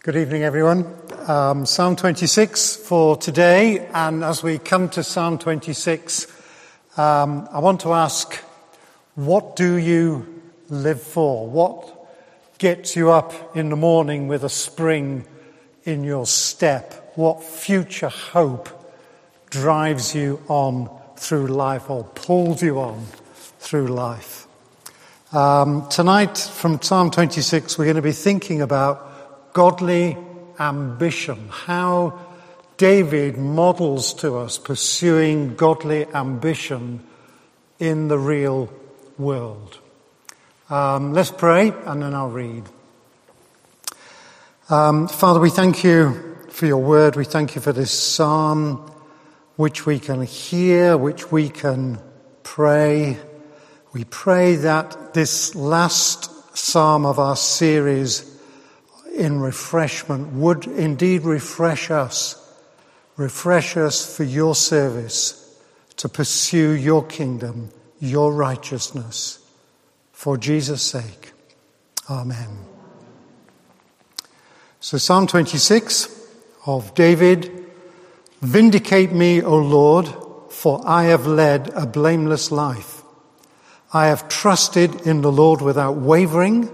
Good evening, everyone. Um, Psalm 26 for today, and as we come to Psalm 26, um, I want to ask, what do you live for? What gets you up in the morning with a spring in your step? What future hope drives you on through life or pulls you on through life? Um, tonight, from Psalm 26, we're going to be thinking about godly ambition, how David models to us pursuing godly ambition in the real world. Um, let's pray and then I'll read. Um, Father, we thank you for your word. We thank you for this psalm, which we can hear, which we can pray. We pray that this last psalm of our series in refreshment would indeed refresh us, refresh us for your service, to pursue your kingdom, your righteousness, for Jesus' sake. Amen. So, Psalm 26 of David Vindicate me, O Lord, for I have led a blameless life. I have trusted in the Lord without wavering.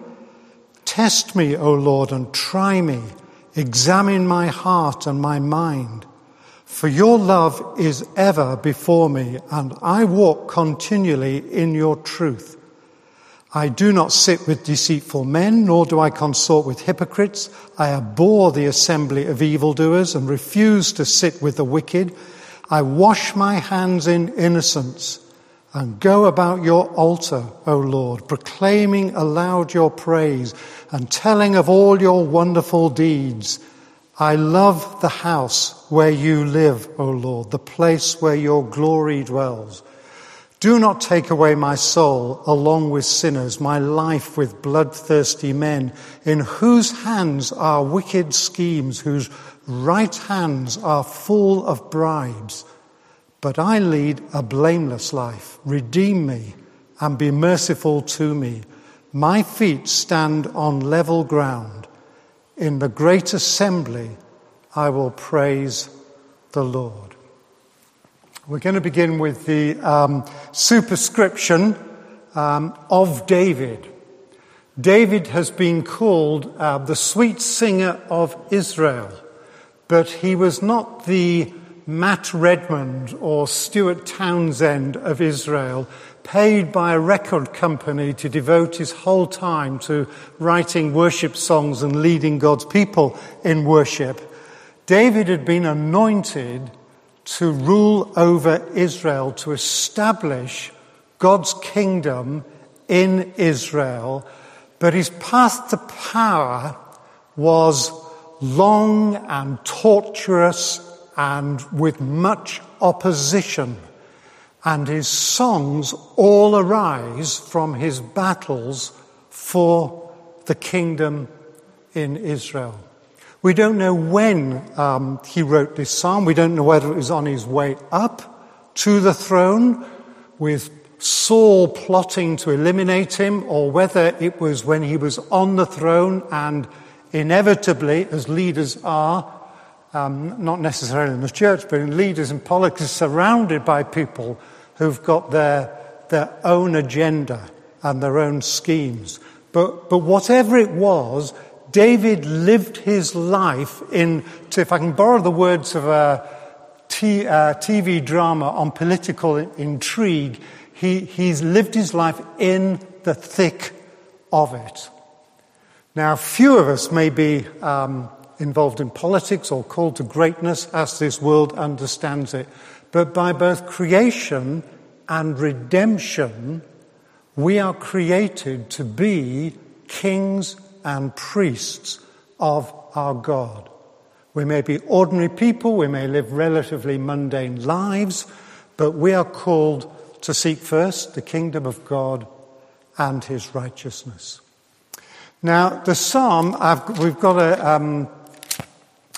Test me, O Lord, and try me. Examine my heart and my mind. For your love is ever before me, and I walk continually in your truth. I do not sit with deceitful men, nor do I consort with hypocrites. I abhor the assembly of evildoers and refuse to sit with the wicked. I wash my hands in innocence and go about your altar, O Lord, proclaiming aloud your praise and telling of all your wonderful deeds. I love the house where you live, O Lord, the place where your glory dwells. Do not take away my soul along with sinners, my life with bloodthirsty men, in whose hands are wicked schemes, whose right hands are full of bribes. But I lead a blameless life. Redeem me and be merciful to me. My feet stand on level ground. In the great assembly, I will praise the Lord. We're going to begin with the um, superscription um, of David. David has been called uh, the sweet singer of Israel, but he was not the Matt Redman or Stuart Townsend of Israel, paid by a record company to devote his whole time to writing worship songs and leading God's people in worship. David had been anointed to rule over Israel, to establish God's kingdom in Israel, but his path to power was long and tortuous and with much opposition. And his songs all arise from his battles for the kingdom in Israel. We don't know when um, he wrote this psalm. We don't know whether it was on his way up to the throne with Saul plotting to eliminate him, or whether it was when he was on the throne and inevitably, as leaders are, um, not necessarily in the church, but in leaders and politics, surrounded by people who've got their, their own agenda and their own schemes. But, but whatever it was, David lived his life in, if I can borrow the words of a t, uh, TV drama on political intrigue, he, he's lived his life in the thick of it. Now, few of us may be um, involved in politics or called to greatness as this world understands it. But by both creation and redemption, we are created to be kings and priests of our God. We may be ordinary people, we may live relatively mundane lives, but we are called to seek first the kingdom of God and his righteousness. Now, the psalm, I've, we've got a, um,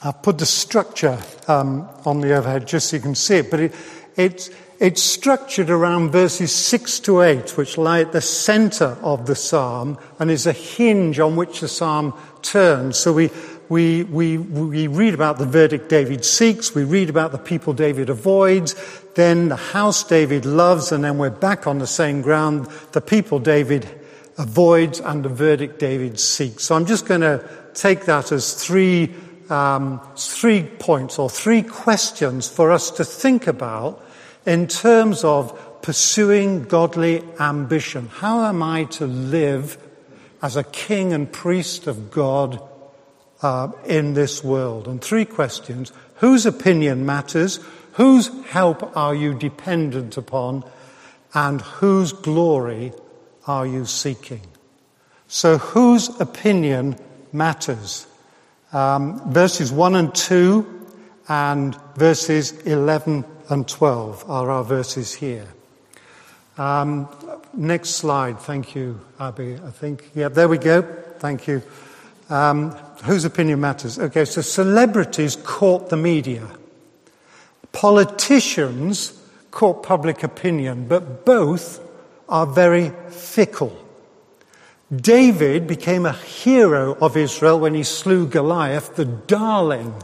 I've put the structure um, on the overhead just so you can see it, but it, it, it's structured around verses 6 to 8, which lie at the center of the psalm and is a hinge on which the psalm turns. So we, we, we, we read about the verdict David seeks, we read about the people David avoids, then the house David loves, and then we're back on the same ground, the people David avoids and the verdict David seeks. So I'm just going to take that as three, um, three points or three questions for us to think about in terms of pursuing godly ambition. How am I to live as a king and priest of God uh, in this world? And three questions. Whose opinion matters? Whose help are you dependent upon? And whose glory are you seeking? So, whose opinion matters? Um, verses 1 and 2 and verses 11 and 12 are our verses here. Um, next slide. Thank you, Abby. I think. Yeah, there we go. Thank you. Um, whose opinion matters? Okay, so celebrities court the media. Politicians court public opinion, but both are very fickle. David became a hero of Israel when he slew Goliath, the darling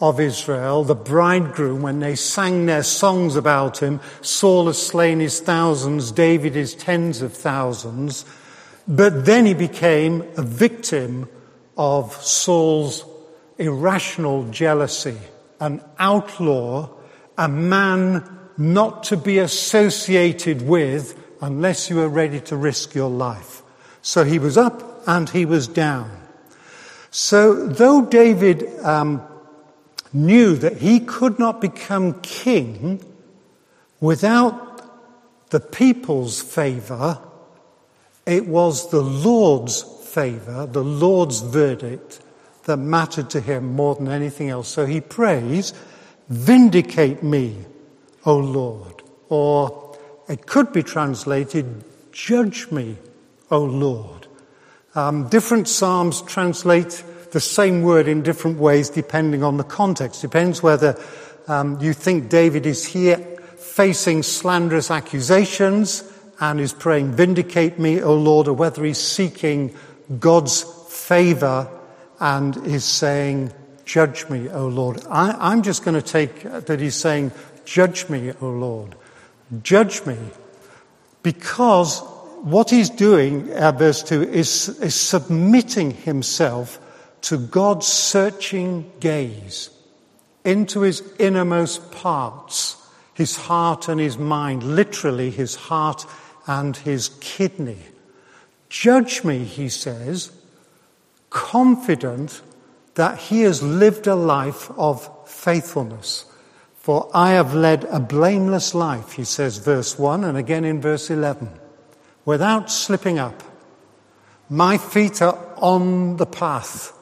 of Israel, the bridegroom, when they sang their songs about him. Saul has slain his thousands, David his tens of thousands. But then he became a victim of Saul's irrational jealousy, an outlaw, a man not to be associated with unless you are ready to risk your life. So he was up and he was down. So though David um, knew that he could not become king without the people's favor, it was the Lord's favor, the Lord's verdict that mattered to him more than anything else. So he prays, Vindicate me, O Lord. Or it could be translated, Judge me, O Lord. Um, different Psalms translate the same word in different ways depending on the context. Depends whether um, you think David is here facing slanderous accusations and is praying, Vindicate me, O Lord, or whether he's seeking God's favor and is saying, Judge me, O Lord. I, am just going to take that he's saying, Judge me, O Lord. Judge me. Because what he's doing, uh, verse 2, is, is submitting himself to God's searching gaze into his innermost parts, his heart and his mind, literally his heart and his kidney. Judge me, he says, confident that he has lived a life of faithfulness. For I have led a blameless life, he says, verse 1, and again in verse 11, without slipping up. My feet are on the path,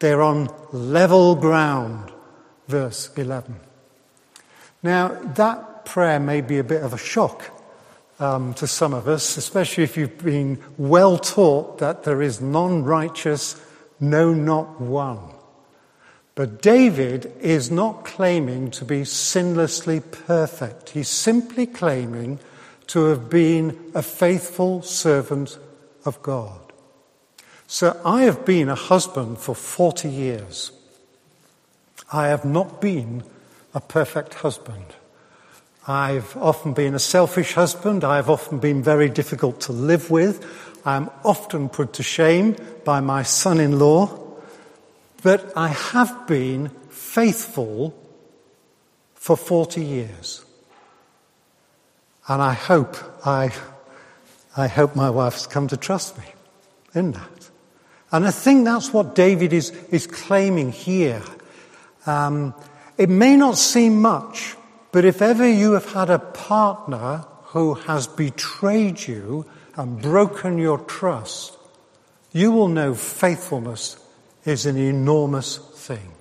they're on level ground, verse 11. Now, that prayer may be a bit of a shock um, to some of us, especially if you've been well taught that there is non righteous, no, not one. But David is not claiming to be sinlessly perfect. He's simply claiming to have been a faithful servant of God. So I have been a husband for 40 years. I have not been a perfect husband. I've often been a selfish husband. I've often been very difficult to live with. I'm often put to shame by my son in law. But I have been faithful for 40 years. And I hope I, I hope my wife's come to trust me in that. And I think that's what David is, is claiming here. Um, it may not seem much, but if ever you have had a partner who has betrayed you and broken your trust, you will know faithfulness is an enormous thing.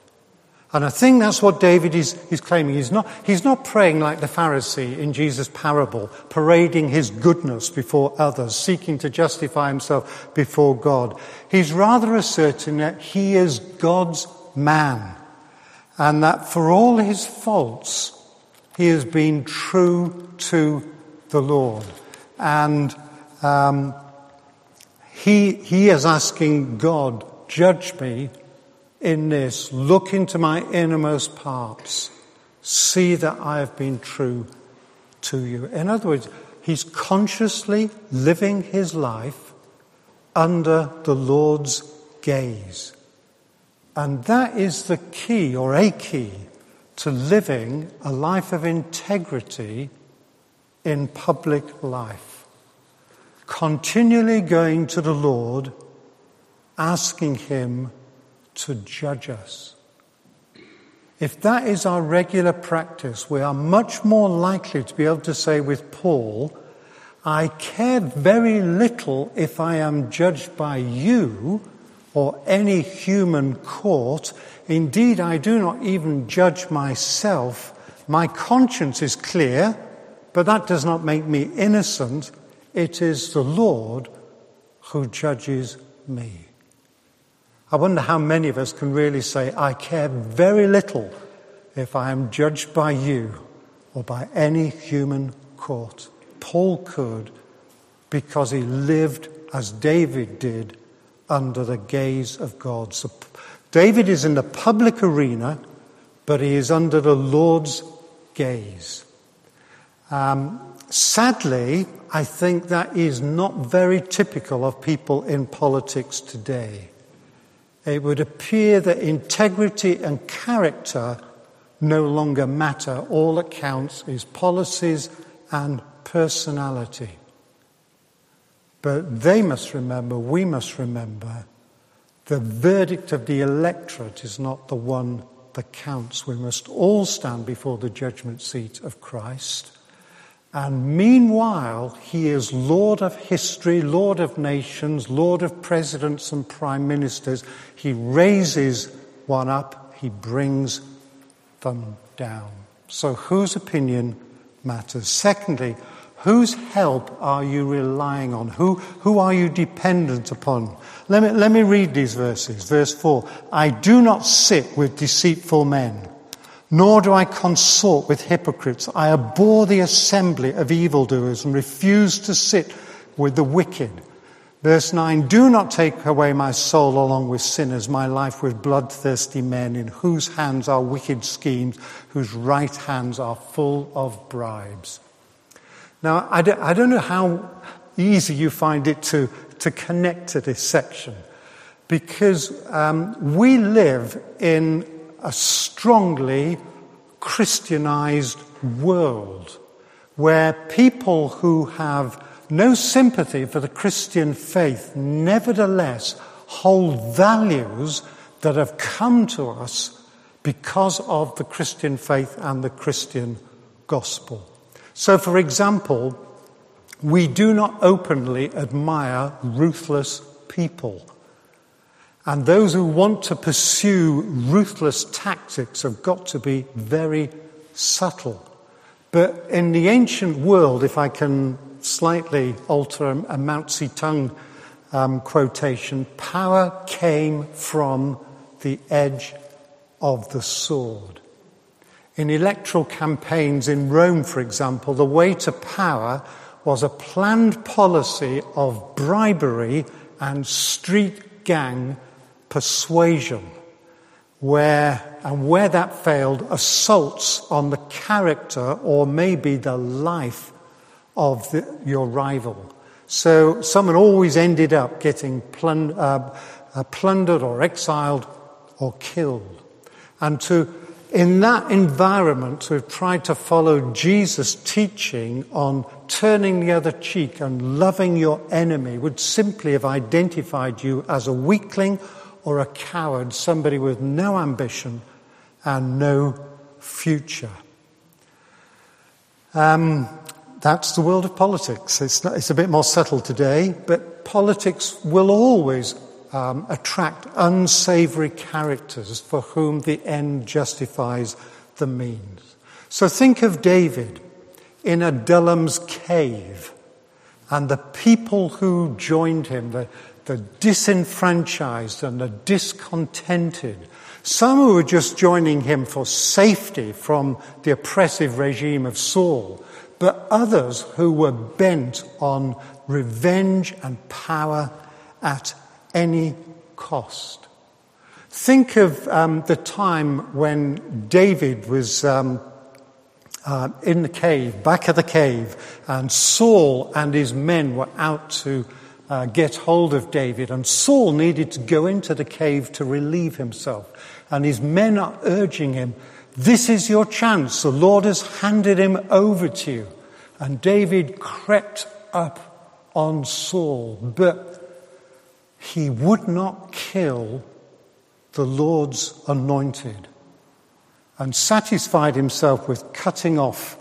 And I think that's what David is, is claiming. He's not, he's not praying like the Pharisee in Jesus' parable, parading his goodness before others, seeking to justify himself before God. He's rather asserting that he is God's man, and that for all his faults, He has been true to the Lord. And um, he, he is asking God, judge me in this. Look into my innermost parts. See that I have been true to you. In other words, he's consciously living his life under the Lord's gaze. And that is the key, or a key, to living a life of integrity in public life. Continually going to the Lord, asking Him to judge us. If that is our regular practice, we are much more likely to be able to say with Paul, I care very little if I am judged by you or any human court. Indeed, I do not even judge myself. My conscience is clear, but that does not make me innocent. It is the Lord who judges me. I wonder how many of us can really say, I care very little if I am judged by you or by any human court. Paul could because he lived as David did under the gaze of God. So David is in the public arena, but he is under the Lord's gaze. Um, sadly, I think that is not very typical of people in politics today it would appear that integrity and character no longer matter. All that counts is policies and personality. But they must remember, we must remember, the verdict of the electorate is not the one that counts. We must all stand before the judgment seat of Christ. And meanwhile, he is Lord of history, Lord of nations, Lord of presidents and prime ministers. He raises one up, he brings them down. So, whose opinion matters? Secondly, whose help are you relying on? Who, who are you dependent upon? Let me, let me read these verses. Verse 4 I do not sit with deceitful men nor do I consort with hypocrites. I abhor the assembly of evildoers and refuse to sit with the wicked. Verse 9 Do not take away my soul along with sinners, my life with bloodthirsty men, in whose hands are wicked schemes, whose right hands are full of bribes. Now, I don't, know how easy you find it to, to connect to this section, because um, we live in a strongly Christianized world where people who have no sympathy for the Christian faith nevertheless hold values that have come to us because of the Christian faith and the Christian gospel. So, for example, we do not openly admire ruthless people. And those who want to pursue ruthless tactics have got to be very subtle. But in the ancient world, if I can slightly alter a Mao Zedong um, quotation, power came from the edge of the sword. In electoral campaigns in Rome, for example, the way to power was a planned policy of bribery and street gang persuasion, where, and where that failed, assaults on the character or maybe the life of the, your rival. So someone always ended up getting plund, uh, uh, plundered or exiled or killed. And to, in that environment, have tried to follow Jesus' teaching on turning the other cheek and loving your enemy would simply have identified you as a weakling or a coward, somebody with no ambition and no future. Um, that's the world of politics. It's, not, it's, a bit more subtle today, but politics will always um, attract unsavory characters for whom the end justifies the means. So think of David in Adullam's cave and the people who joined him, the, the disenfranchised and the discontented. Some who were just joining him for safety from the oppressive regime of Saul, but others who were bent on revenge and power at any cost. Think of um, the time when David was um, uh, in the cave, back of the cave, and Saul and his men were out to uh, get hold of David, and Saul needed to go into the cave to relieve himself. And his men are urging him, This is your chance. The Lord has handed him over to you. And David crept up on Saul, but he would not kill the Lord's anointed and satisfied himself with cutting off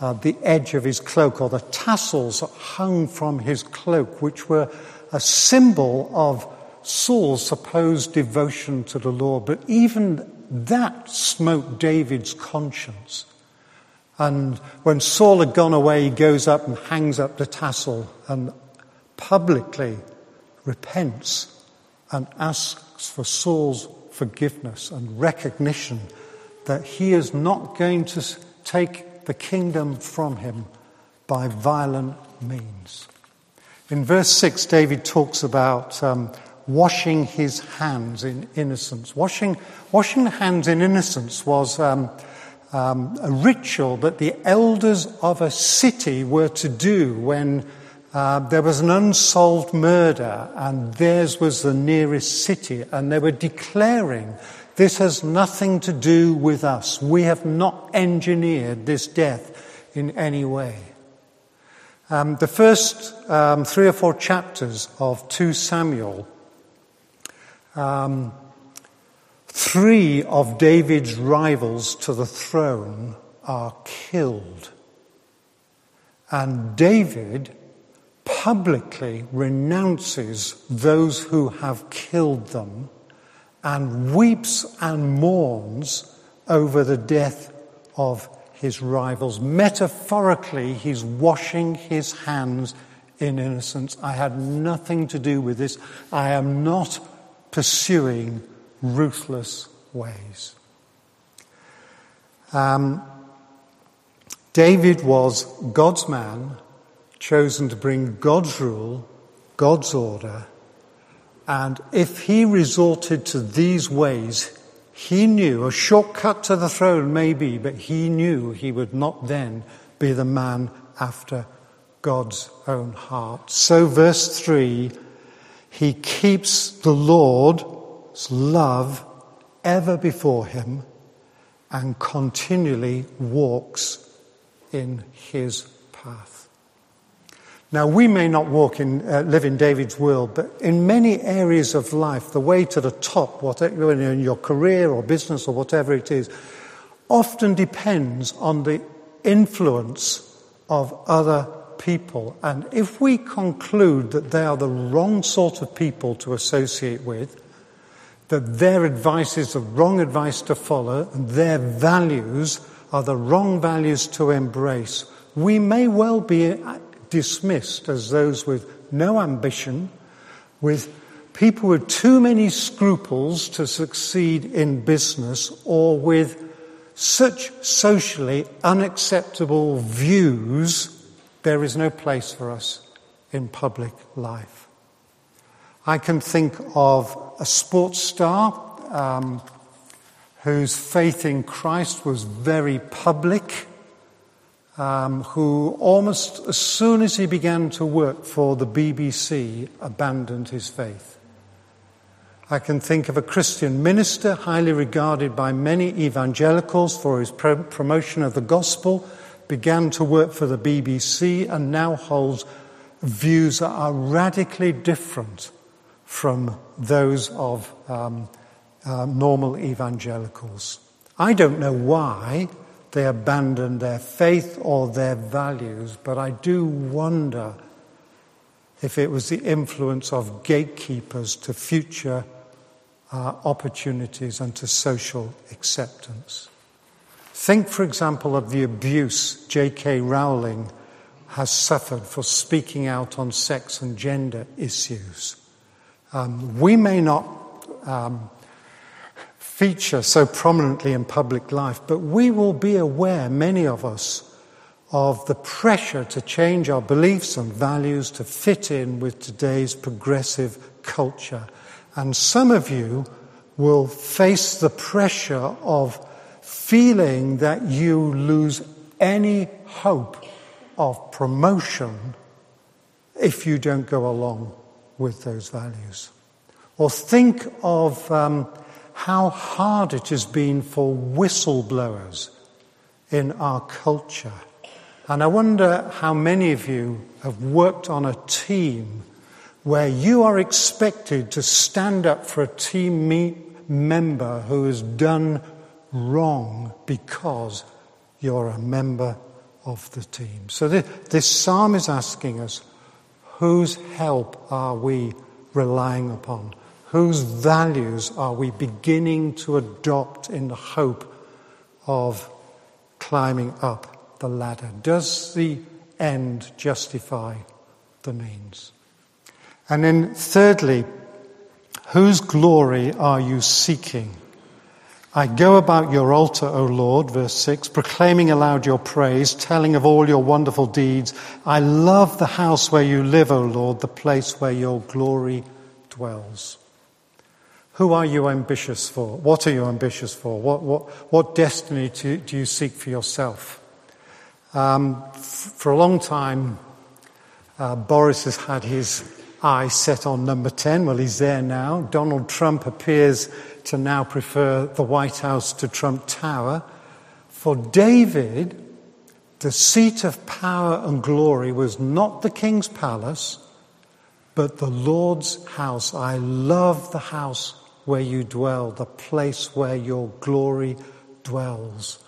uh, the edge of his cloak or the tassels that hung from his cloak, which were a symbol of Saul's supposed devotion to the Lord. But even that smote David's conscience. And when Saul had gone away, he goes up and hangs up the tassel and publicly repents and asks for Saul's forgiveness and recognition that he is not going to the kingdom from him by violent means. In verse 6, David talks about um, washing his hands in innocence. Washing, washing hands in innocence was um, um, a ritual that the elders of a city were to do when uh, there was an unsolved murder and theirs was the nearest city, and they were declaring this has nothing to do with us. We have not engineered this death in any way. Um, the first um, three or four chapters of 2 Samuel, um, three of David's rivals to the throne are killed. And David publicly renounces those who have killed them and weeps and mourns over the death of his rivals. Metaphorically, he's washing his hands in innocence. I had nothing to do with this. I am not pursuing ruthless ways. Um, David was God's man, chosen to bring God's rule, God's order, and if he resorted to these ways, he knew a shortcut to the throne maybe, but he knew he would not then be the man after God's own heart. So, verse 3 he keeps the Lord's love ever before him and continually walks in his path. Now, we may not walk in, uh, live in David's world, but in many areas of life, the way to the top, whatever in your career or business or whatever it is, often depends on the influence of other people. And if we conclude that they are the wrong sort of people to associate with, that their advice is the wrong advice to follow, and their values are the wrong values to embrace, we may well be dismissed as those with no ambition, with people with too many scruples to succeed in business, or with such socially unacceptable views, there is no place for us in public life. I can think of a sports star um, whose faith in Christ was very public um, who almost as soon as he began to work for the BBC abandoned his faith. I can think of a Christian minister highly regarded by many evangelicals for his pro- promotion of the gospel, began to work for the BBC and now holds views that are radically different from those of um, uh, normal evangelicals. I don't know why they abandon their faith or their values, but I do wonder if it was the influence of gatekeepers to future uh, opportunities and to social acceptance. Think, for example, of the abuse J.K. Rowling has suffered for speaking out on sex and gender issues. Um, we may not um, feature so prominently in public life, but we will be aware, many of us, of the pressure to change our beliefs and values to fit in with today's progressive culture. And some of you will face the pressure of feeling that you lose any hope of promotion if you don't go along with those values. Or think of um, how hard it has been for whistleblowers in our culture. And I wonder how many of you have worked on a team where you are expected to stand up for a team me- member who has done wrong because you're a member of the team. So this, this psalm is asking us whose help are we relying upon? Whose values are we beginning to adopt in the hope of climbing up the ladder? Does the end justify the means? And then, thirdly, whose glory are you seeking? I go about your altar, O Lord, verse 6, proclaiming aloud your praise, telling of all your wonderful deeds. I love the house where you live, O Lord, the place where your glory dwells. Who are you ambitious for? What are you ambitious for? What, what, what destiny do, do you seek for yourself? Um, f- for a long time, uh, Boris has had his eye set on number 10. Well, he's there now. Donald Trump appears to now prefer the White House to Trump Tower. For David, the seat of power and glory was not the king's palace, but the Lord's house. I love the house where you dwell, the place where your glory dwells.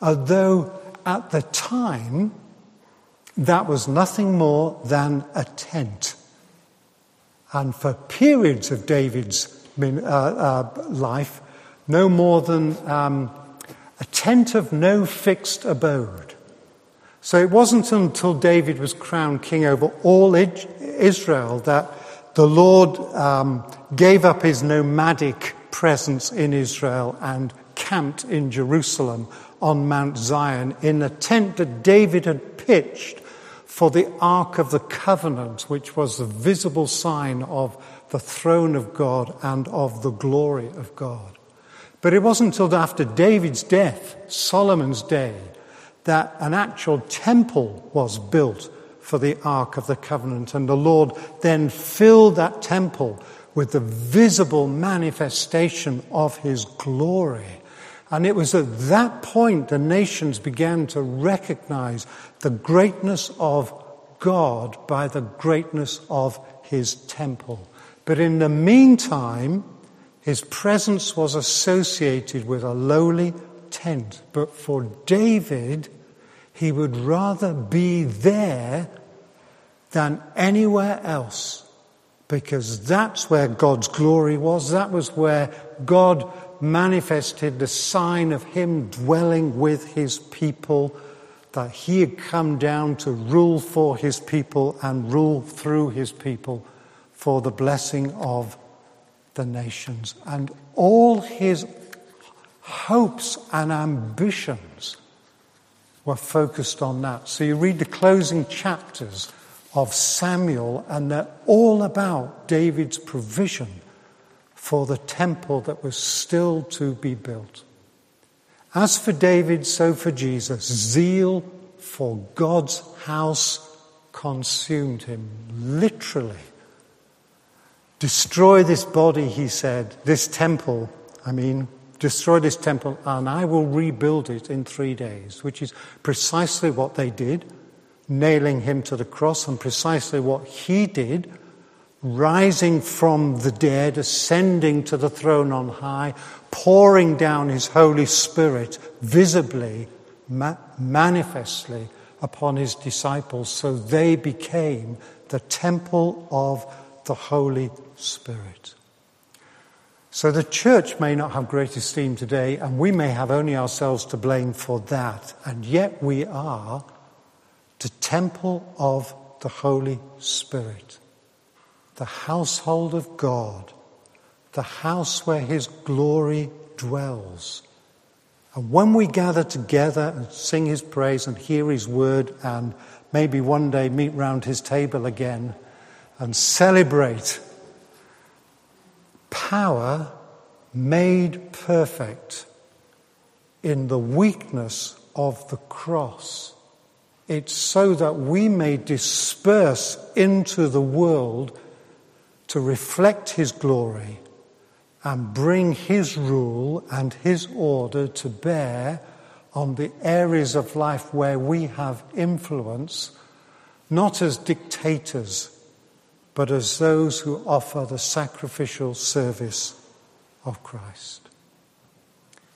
Although at the time, that was nothing more than a tent. And for periods of David's uh, uh, life, no more than um, a tent of no fixed abode. So it wasn't until David was crowned king over all Israel that the Lord um, gave up his nomadic presence in Israel and camped in Jerusalem on Mount Zion in a tent that David had pitched for the Ark of the Covenant, which was the visible sign of the throne of God and of the glory of God. But it wasn't until after David's death, Solomon's day, that an actual temple was built for the Ark of the Covenant. And the Lord then filled that temple with the visible manifestation of his glory. And it was at that point the nations began to recognize the greatness of God by the greatness of his temple. But in the meantime, his presence was associated with a lowly tent. But for David, he would rather be there than anywhere else because that's where God's glory was. That was where God manifested the sign of Him dwelling with His people, that He had come down to rule for His people and rule through His people for the blessing of the nations. And all His hopes and ambitions were focused on that. So you read the closing chapters of Samuel, and they're all about David's provision for the temple that was still to be built. As for David, so for Jesus, zeal for God's house consumed him, literally. Destroy this body, he said, this temple, I mean, destroy this temple, and I will rebuild it in three days, which is precisely what they did nailing him to the cross and precisely what he did, rising from the dead, ascending to the throne on high, pouring down his Holy Spirit visibly, ma- manifestly upon his disciples, so they became the temple of the Holy Spirit. So the church may not have great esteem today, and we may have only ourselves to blame for that, and yet we are the temple of the Holy Spirit, the household of God, the house where His glory dwells. And when we gather together and sing His praise and hear His word and maybe one day meet round His table again and celebrate power made perfect in the weakness of the cross. It's so that we may disperse into the world to reflect His glory and bring His rule and His order to bear on the areas of life where we have influence, not as dictators, but as those who offer the sacrificial service of Christ.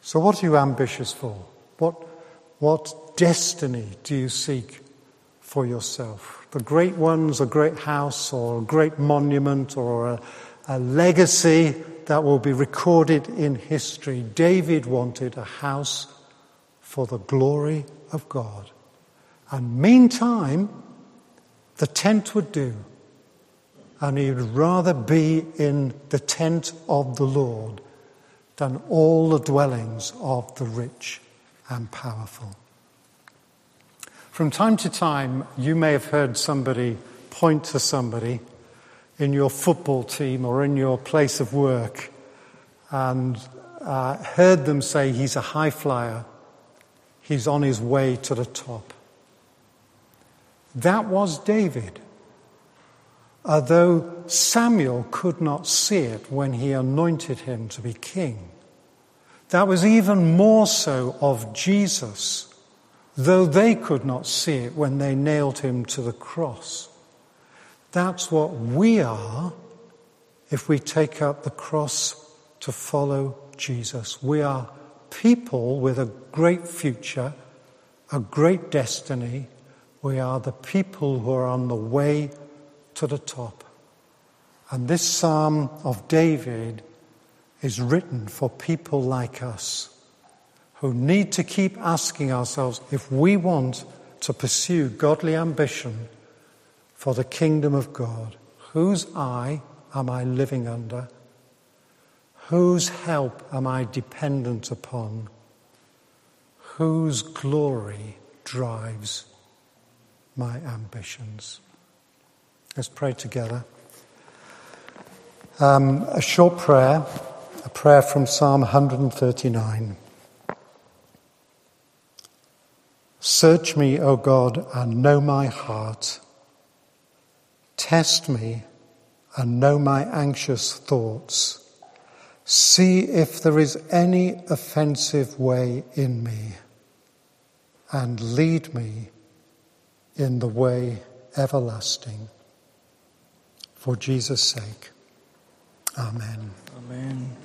So, what are you ambitious for? What, what destiny do you seek for yourself? The great ones, a great house, or a great monument, or a, a legacy that will be recorded in history. David wanted a house for the glory of God. And meantime, the tent would do. And he would rather be in the tent of the Lord than all the dwellings of the rich and powerful. From time to time, you may have heard somebody point to somebody in your football team or in your place of work and uh, heard them say he's a high flyer, he's on his way to the top. That was David. Although Samuel could not see it when he anointed him to be king. That was even more so of Jesus, though they could not see it when they nailed him to the cross. That's what we are if we take up the cross to follow Jesus. We are people with a great future, a great destiny. We are the people who are on the way to the top. And this psalm of David is written for people like us who need to keep asking ourselves if we want to pursue godly ambition for the kingdom of God. Whose eye am I living under? Whose help am I dependent upon? Whose glory drives my ambitions? Let's pray together. Um, a short prayer, a prayer from Psalm 139. Search me, O God, and know my heart. Test me and know my anxious thoughts. See if there is any offensive way in me, and lead me in the way everlasting. For Jesus' sake. Amen. Amen.